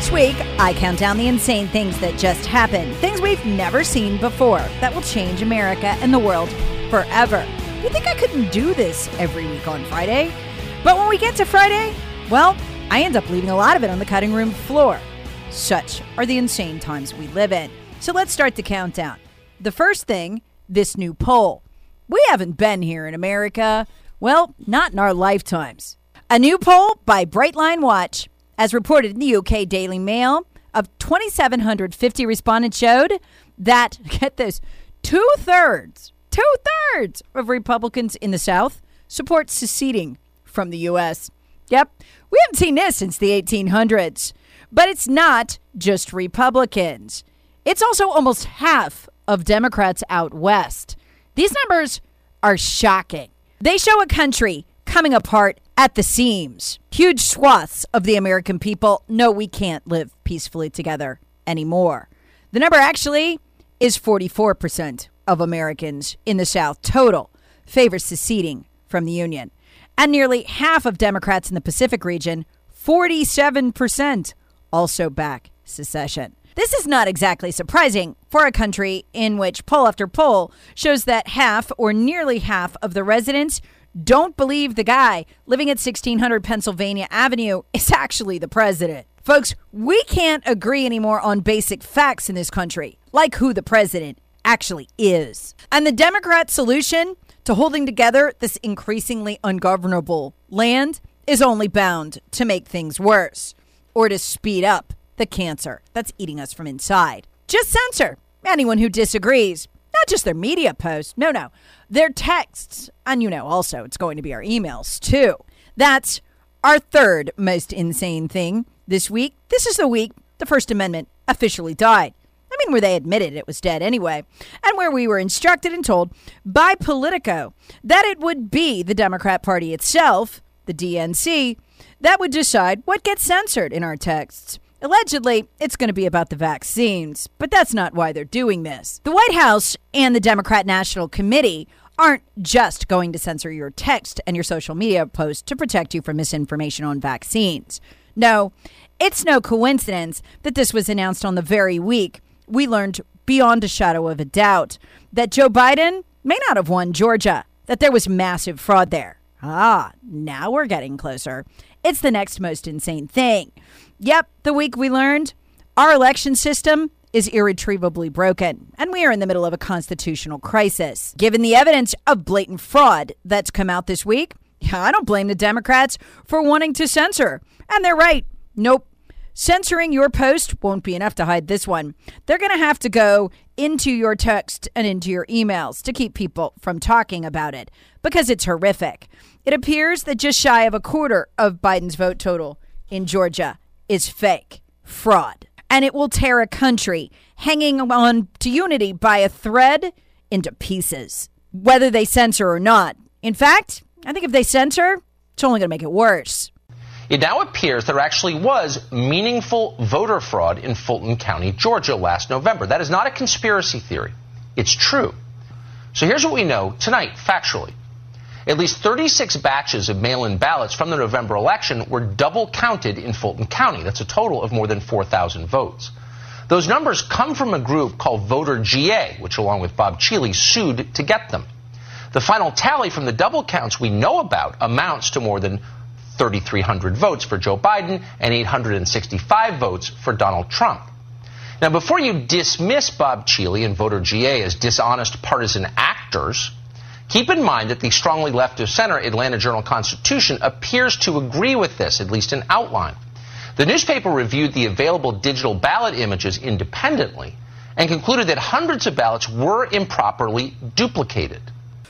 Each week, I count down the insane things that just happened, things we've never seen before that will change America and the world forever. You think I couldn't do this every week on Friday? But when we get to Friday, well, I end up leaving a lot of it on the cutting room floor. Such are the insane times we live in. So let's start the countdown. The first thing this new poll. We haven't been here in America. Well, not in our lifetimes. A new poll by Brightline Watch as reported in the UK Daily Mail, of 2,750 respondents showed that, get this, two thirds, two thirds of Republicans in the South support seceding from the U.S. Yep, we haven't seen this since the 1800s. But it's not just Republicans, it's also almost half of Democrats out west. These numbers are shocking. They show a country coming apart at the seams. Huge swaths of the American people know we can't live peacefully together anymore. The number actually is 44% of Americans in the South total favor seceding from the Union. And nearly half of Democrats in the Pacific region, 47%, also back secession. This is not exactly surprising for a country in which poll after poll shows that half or nearly half of the residents don't believe the guy living at 1600 Pennsylvania Avenue is actually the president. Folks, we can't agree anymore on basic facts in this country, like who the president actually is. And the Democrat solution to holding together this increasingly ungovernable land is only bound to make things worse or to speed up the cancer that's eating us from inside. Just censor anyone who disagrees, not just their media posts. No, no their texts. And you know, also, it's going to be our emails too. That's our third most insane thing this week. This is the week the First Amendment officially died. I mean, where they admitted it was dead anyway, and where we were instructed and told by Politico that it would be the Democrat Party itself, the DNC, that would decide what gets censored in our texts. Allegedly, it's going to be about the vaccines, but that's not why they're doing this. The White House and the Democrat National Committee aren't just going to censor your text and your social media posts to protect you from misinformation on vaccines. No, it's no coincidence that this was announced on the very week we learned beyond a shadow of a doubt that Joe Biden may not have won Georgia, that there was massive fraud there. Ah, now we're getting closer. It's the next most insane thing. Yep, the week we learned our election system is irretrievably broken, and we are in the middle of a constitutional crisis. Given the evidence of blatant fraud that's come out this week, I don't blame the Democrats for wanting to censor. And they're right. Nope. Censoring your post won't be enough to hide this one. They're going to have to go into your text and into your emails to keep people from talking about it because it's horrific. It appears that just shy of a quarter of Biden's vote total in Georgia is fake, fraud and it will tear a country hanging on to unity by a thread into pieces, whether they censor or not. In fact, I think if they censor, it's only going to make it worse. It now appears there actually was meaningful voter fraud in Fulton County, Georgia last November. That is not a conspiracy theory. It's true. So here's what we know tonight, factually. At least 36 batches of mail in ballots from the November election were double counted in Fulton County. That's a total of more than 4,000 votes. Those numbers come from a group called Voter GA, which, along with Bob Cheeley, sued to get them. The final tally from the double counts we know about amounts to more than 3,300 votes for Joe Biden and 865 votes for Donald Trump. Now, before you dismiss Bob Cheeley and Voter GA as dishonest partisan actors, Keep in mind that the strongly left of center Atlanta Journal Constitution appears to agree with this, at least in outline. The newspaper reviewed the available digital ballot images independently and concluded that hundreds of ballots were improperly duplicated.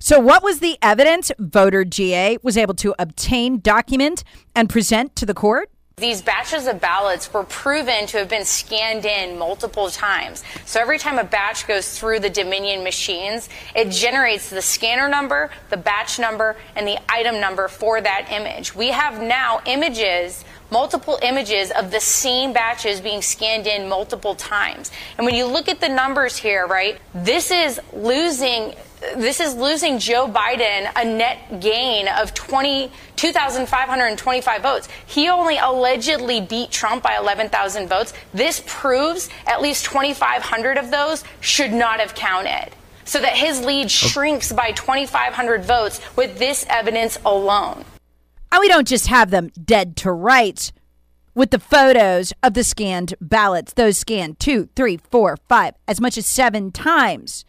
So, what was the evidence Voter GA was able to obtain, document, and present to the court? These batches of ballots were proven to have been scanned in multiple times. So every time a batch goes through the Dominion machines, it generates the scanner number, the batch number, and the item number for that image. We have now images multiple images of the same batches being scanned in multiple times. And when you look at the numbers here, right, this is losing this is losing Joe Biden a net gain of 20, 2,525 votes. He only allegedly beat Trump by 11,000 votes. This proves at least 2,500 of those should not have counted. So that his lead shrinks by 2,500 votes with this evidence alone. And we don't just have them dead to rights with the photos of the scanned ballots, those scanned two, three, four, five, as much as seven times.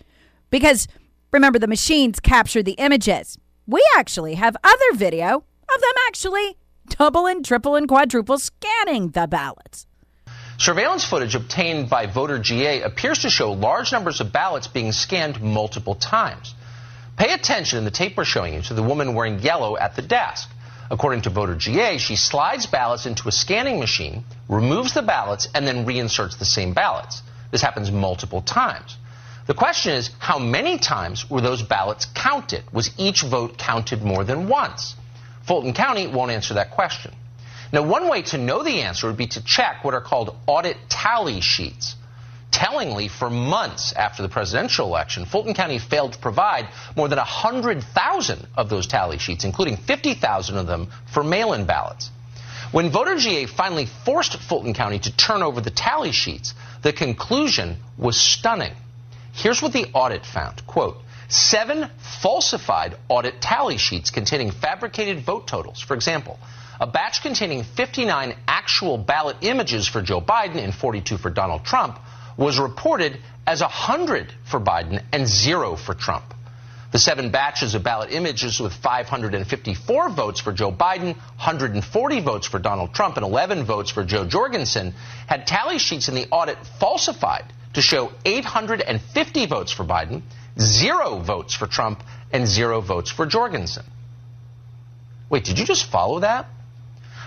Because remember, the machines capture the images. We actually have other video of them actually double and triple and quadruple scanning the ballots. Surveillance footage obtained by Voter GA appears to show large numbers of ballots being scanned multiple times. Pay attention in the tape we're showing you to the woman wearing yellow at the desk. According to Voter GA, she slides ballots into a scanning machine, removes the ballots, and then reinserts the same ballots. This happens multiple times. The question is, how many times were those ballots counted? Was each vote counted more than once? Fulton County won't answer that question. Now, one way to know the answer would be to check what are called audit tally sheets. Tellingly, for months after the presidential election, Fulton County failed to provide more than 100,000 of those tally sheets, including 50,000 of them for mail in ballots. When Voter GA finally forced Fulton County to turn over the tally sheets, the conclusion was stunning. Here's what the audit found quote, seven falsified audit tally sheets containing fabricated vote totals. For example, a batch containing 59 actual ballot images for Joe Biden and 42 for Donald Trump was reported as 100 for Biden and zero for Trump. The seven batches of ballot images with 554 votes for Joe Biden, 140 votes for Donald Trump, and 11 votes for Jo Jorgensen had tally sheets in the audit falsified to show 850 votes for Biden, zero votes for Trump, and zero votes for Jorgensen. Wait, did you just follow that?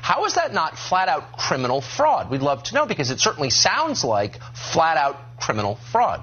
How is that not flat out criminal fraud? We'd love to know because it certainly sounds like flat out criminal fraud.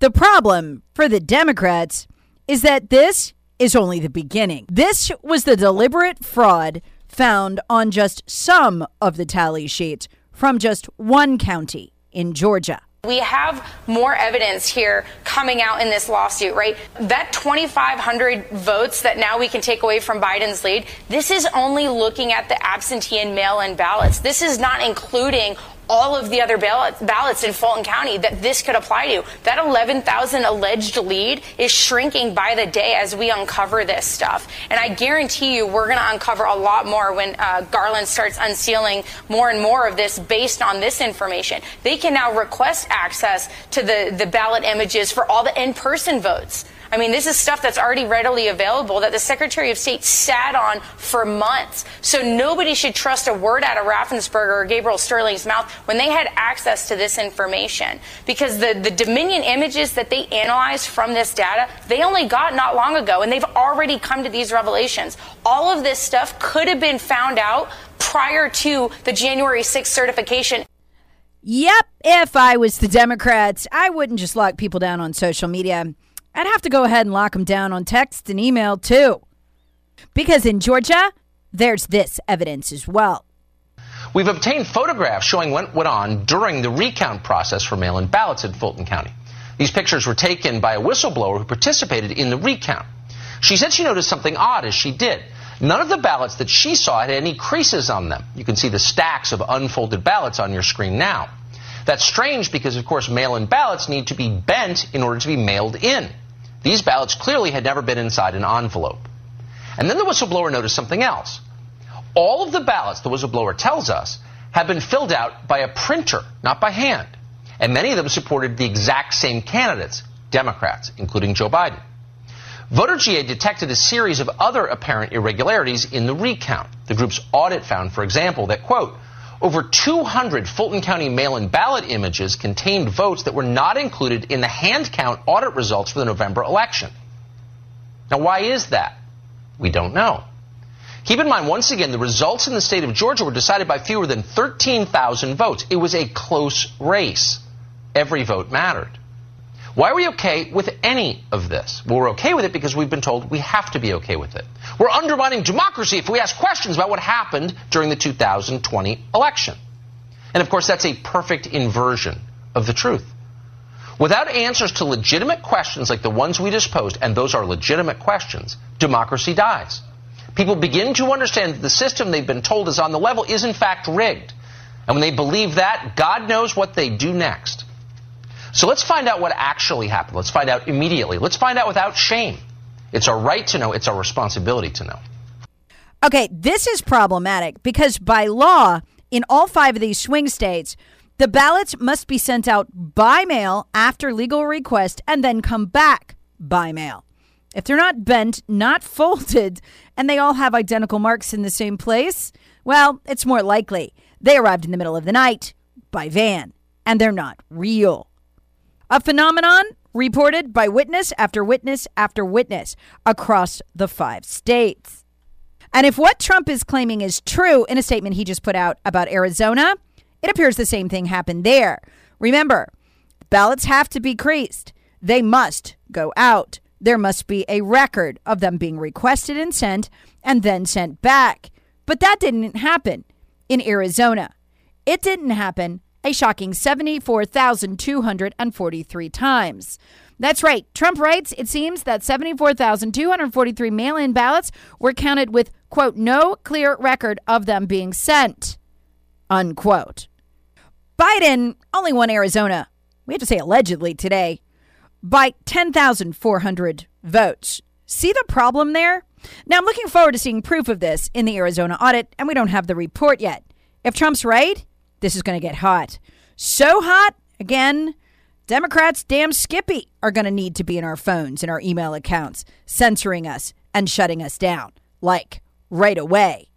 The problem for the Democrats is that this is only the beginning. This was the deliberate fraud found on just some of the tally sheets from just one county in Georgia. We have more evidence here coming out in this lawsuit, right? That 2,500 votes that now we can take away from Biden's lead, this is only looking at the absentee and mail in ballots. This is not including all of the other ballots, ballots in Fulton County that this could apply to. That 11,000 alleged lead is shrinking by the day as we uncover this stuff. And I guarantee you we're going to uncover a lot more when uh, Garland starts unsealing more and more of this based on this information. They can now request access to the, the ballot images for all the in-person votes. I mean, this is stuff that's already readily available that the Secretary of State sat on for months. So nobody should trust a word out of Raffensperger or Gabriel Sterling's mouth when they had access to this information. Because the, the Dominion images that they analyzed from this data, they only got not long ago, and they've already come to these revelations. All of this stuff could have been found out prior to the January 6th certification. Yep, if I was the Democrats, I wouldn't just lock people down on social media. I'd have to go ahead and lock them down on text and email too. Because in Georgia, there's this evidence as well. We've obtained photographs showing what went on during the recount process for mail in ballots in Fulton County. These pictures were taken by a whistleblower who participated in the recount. She said she noticed something odd as she did. None of the ballots that she saw had any creases on them. You can see the stacks of unfolded ballots on your screen now. That's strange because, of course, mail in ballots need to be bent in order to be mailed in. These ballots clearly had never been inside an envelope. And then the whistleblower noticed something else. All of the ballots, the whistleblower tells us, have been filled out by a printer, not by hand. And many of them supported the exact same candidates, Democrats, including Joe Biden. VoterGA detected a series of other apparent irregularities in the recount. The group's audit found, for example, that, quote, over 200 Fulton County mail-in ballot images contained votes that were not included in the hand count audit results for the November election. Now, why is that? We don't know. Keep in mind, once again, the results in the state of Georgia were decided by fewer than 13,000 votes. It was a close race. Every vote mattered. Why are we okay with any of this? Well, we're okay with it because we've been told we have to be okay with it. We're undermining democracy if we ask questions about what happened during the 2020 election. And of course, that's a perfect inversion of the truth. Without answers to legitimate questions like the ones we just posed, and those are legitimate questions, democracy dies people begin to understand that the system they've been told is on the level is in fact rigged. And when they believe that, God knows what they do next. So let's find out what actually happened. Let's find out immediately. Let's find out without shame. It's our right to know, it's our responsibility to know. Okay, this is problematic because by law, in all five of these swing states, the ballots must be sent out by mail after legal request and then come back by mail. If they're not bent, not folded, and they all have identical marks in the same place, well, it's more likely they arrived in the middle of the night by van and they're not real. A phenomenon reported by witness after witness after witness across the five states. And if what Trump is claiming is true in a statement he just put out about Arizona, it appears the same thing happened there. Remember, ballots have to be creased, they must go out there must be a record of them being requested and sent and then sent back. But that didn't happen in Arizona. It didn't happen a shocking 74,243 times. That's right. Trump writes it seems that 74,243 mail in ballots were counted with, quote, no clear record of them being sent, unquote. Biden only won Arizona. We have to say allegedly today by 10,400 votes. See the problem there? Now, I'm looking forward to seeing proof of this in the Arizona audit, and we don't have the report yet. If Trump's right, this is going to get hot. So hot, again, Democrats, damn Skippy, are going to need to be in our phones and our email accounts, censoring us and shutting us down, like right away.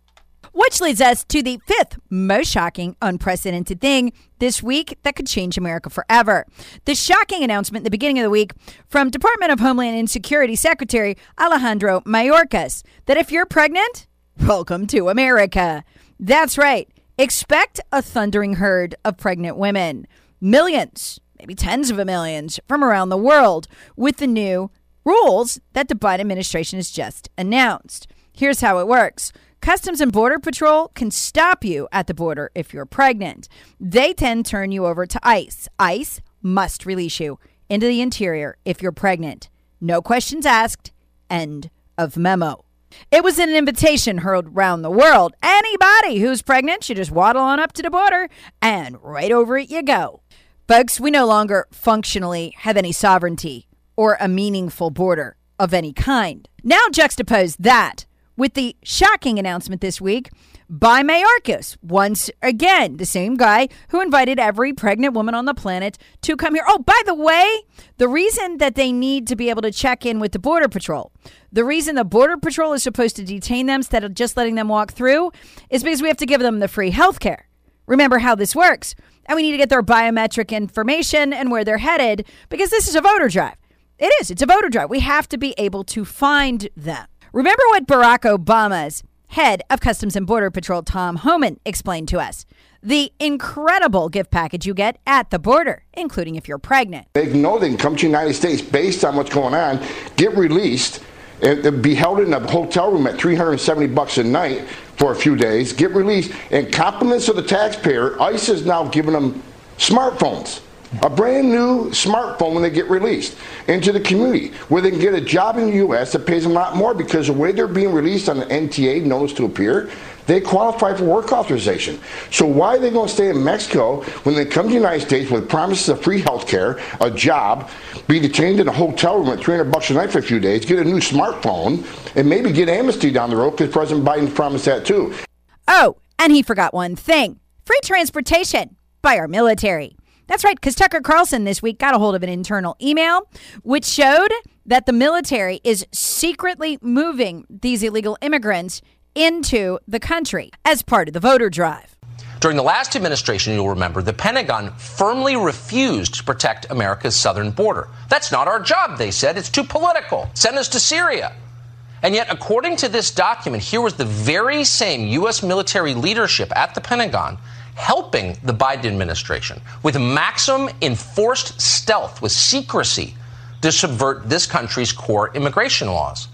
Which leads us to the fifth most shocking, unprecedented thing this week that could change America forever. The shocking announcement at the beginning of the week from Department of Homeland Security Secretary Alejandro Mayorkas that if you're pregnant, welcome to America. That's right. Expect a thundering herd of pregnant women. Millions, maybe tens of millions from around the world with the new rules that the Biden administration has just announced. Here's how it works. Customs and Border Patrol can stop you at the border if you're pregnant. They then turn you over to ICE. ICE must release you into the interior if you're pregnant. No questions asked. End of memo. It was an invitation hurled around the world. Anybody who's pregnant should just waddle on up to the border and right over it you go. Folks, we no longer functionally have any sovereignty or a meaningful border of any kind. Now juxtapose that with the shocking announcement this week by Mayorkas. Once again, the same guy who invited every pregnant woman on the planet to come here. Oh, by the way, the reason that they need to be able to check in with the Border Patrol, the reason the Border Patrol is supposed to detain them instead of just letting them walk through is because we have to give them the free health care. Remember how this works. And we need to get their biometric information and where they're headed because this is a voter drive. It is. It's a voter drive. We have to be able to find them. Remember what Barack Obama's head of Customs and Border Patrol, Tom Homan, explained to us the incredible gift package you get at the border, including if you're pregnant. They know they can come to the United States based on what's going on, get released, and be held in a hotel room at 370 bucks a night for a few days, get released, and compliments of the taxpayer, ICE is now giving them smartphones. a brand new smartphone when they get released into the community where they can get a job in the U.S. that pays them a lot more because the way they're being released on the NTA, notice to appear, they qualify for work authorization. So why are they going to stay in Mexico when they come to the United States with promises of free health care, a job, be detained in a hotel room at 300 bucks a night for a few days, get a new smartphone, and maybe get amnesty down the road because President Biden promised that too. Oh, and he forgot one thing free transportation by our military. That's right, because Tucker Carlson this week got a hold of an internal email which showed that the military is secretly moving these illegal immigrants into the country as part of the voter drive. During the last administration, you'll remember, the Pentagon firmly refused to protect America's southern border. That's not our job, they said. It's too political. Send us to Syria. And yet, according to this document, here was the very same U.S. military leadership at the Pentagon helping the Biden administration with maximum enforced stealth, with secrecy, to subvert this country's core immigration laws.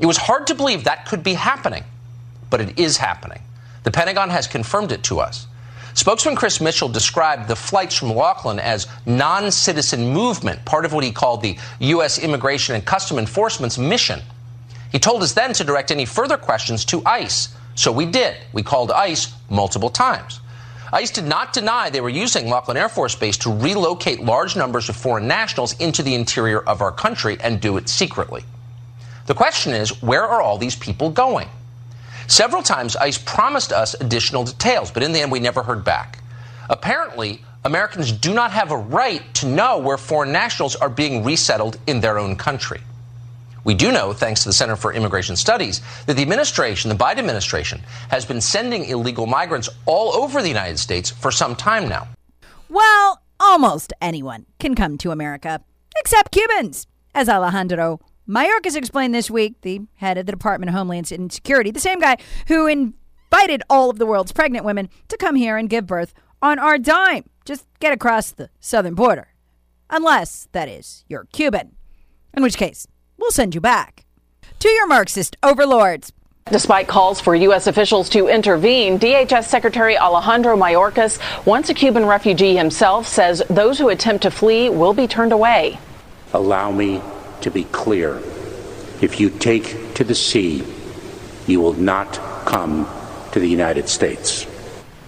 It was hard to believe that could be happening but it is happening. The Pentagon has confirmed it to us. Spokesman Chris Mitchell described the flights from Laughlin as non citizen movement, part of what he called the U.S. Immigration and Custom Enforcement's mission. He told us then to direct any further questions to ICE. So we did. We called ICE multiple times. ICE did not deny they were using Laughlin Air Force Base to relocate large numbers of foreign nationals into the interior of our country and do it secretly. The question is where are all these people going? Several times, ICE promised us additional details, but in the end, we never heard back. Apparently, Americans do not have a right to know where foreign nationals are being resettled in their own country. We do know, thanks to the Center for Immigration Studies, that the administration, the Biden administration, has been sending illegal migrants all over the United States for some time now. Well, almost anyone can come to America, except Cubans, as Alejandro Mayorkas explained this week, the head of the Department of Homeland Security, the same guy who invited all of the world's pregnant women to come here and give birth on our dime. Just get across the southern border. Unless, that is, you're Cuban. In which case, we'll send you back. To your Marxist overlords. Despite calls for U.S. officials to intervene, DHS Secretary Alejandro Mayorkas, once a Cuban refugee himself, says those who attempt to flee will be turned away. Allow me to be clear. If you take to the sea, you will not come to the United States.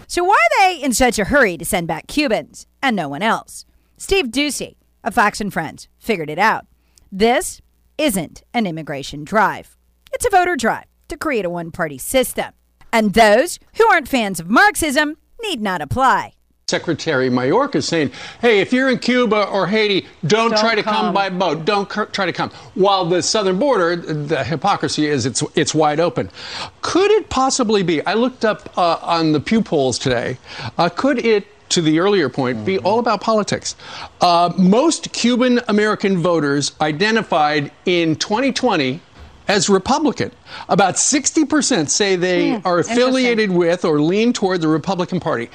So, why are they in such a hurry to send back Cubans and no one else? Steve Doocy of Fox and Friends figured it out. This isn't an immigration drive, it's a voter drive to create a one party system. And those who aren't fans of Marxism need not apply. Secretary Mayorkas saying, hey, if you're in Cuba or Haiti, don't, don't try to come. come. by boat. Don't try to come. While the southern border, the hypocrisy is it's, it's wide open. Could it possibly be? I looked up uh, on the Pew polls today. Uh, could it to the earlier point, mm-hmm. be all about politics. Uh, most Cuban American voters identified in 2020 as Republican. About 60% say they mm, are affiliated with or lean toward the Republican Party.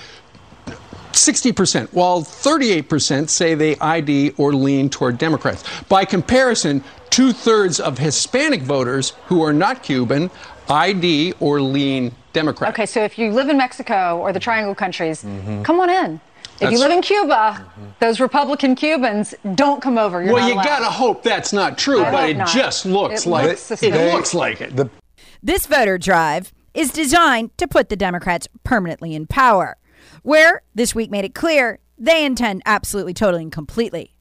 60%, while 38% say they ID or lean toward Democrats. By comparison, two thirds of Hispanic voters who are not Cuban ID or lean Democrat. Okay, so if you live in Mexico or the Triangle countries, mm-hmm. come on in. If that's, you live in Cuba, mm-hmm. those Republican Cubans don't come over. You're well, you gotta hope that's not true, I but it not. just looks it like looks it. It looks like it. The- this voter drive is designed to put the Democrats permanently in power where this week made it clear they intend absolutely, totally, and completely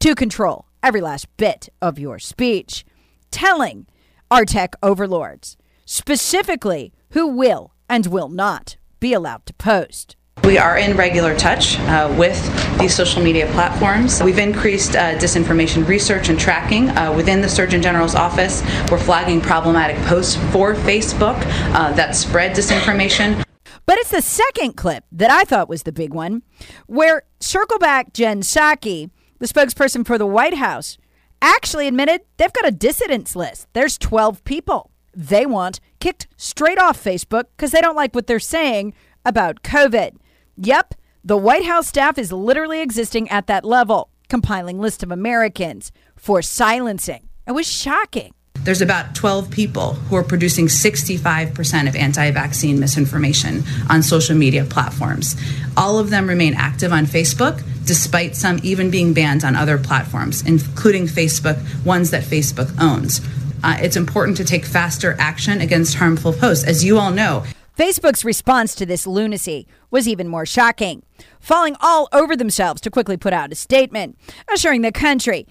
to control every last bit of your speech, telling our tech overlords specifically who will and will not be allowed to post. We are in regular touch uh, with these social media platforms. We've increased uh, disinformation research and tracking uh, within the Surgeon General's office. We're flagging problematic posts for Facebook uh, that spread disinformation. But it's the second clip that I thought was the big one, where circle back Jen Psaki, the spokesperson for the White House, actually admitted they've got a dissidents list. There's 12 people they want kicked straight off Facebook because they don't like what they're saying about COVID. Yep, the White House staff is literally existing at that level, compiling list of Americans for silencing. It was shocking. There's about 12 people who are producing 65% of anti vaccine misinformation on social media platforms. All of them remain active on Facebook. despite some even being banned on other platforms, including Facebook, ones that Facebook owns. Uh, it's important to take faster action against harmful posts. As you all know, Facebook's response to this lunacy was even more shocking, falling all over themselves to quickly put out a statement assuring the country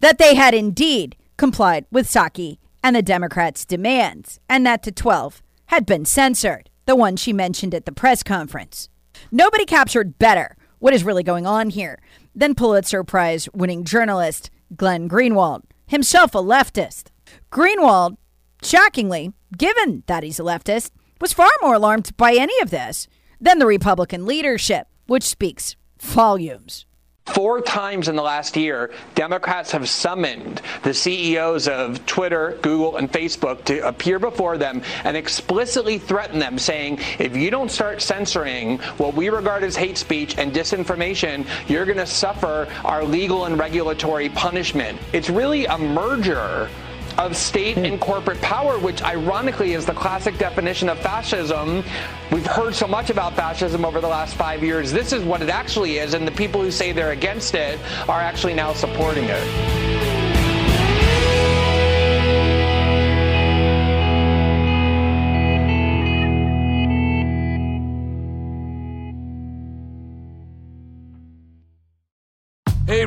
that they had indeed complied with Psaki and the Democrats' demands, and that the 12 had been censored, the one she mentioned at the press conference. Nobody captured better what is really going on here than Pulitzer Prize winning journalist Glenn Greenwald, himself a leftist. Greenwald, shockingly, given that he's a leftist, was far more alarmed by any of this than the Republican leadership, which speaks volumes. Four times in the last year, Democrats have summoned the CEOs of Twitter, Google, and Facebook to appear before them and explicitly threaten them, saying, if you don't start censoring what we regard as hate speech and disinformation, you're going to suffer our legal and regulatory punishment. It's really a merger of state and corporate power, which ironically is the classic definition of fascism. We've heard so much about fascism over the last five years. This is what it actually is, and the people who say they're against it are actually now supporting it.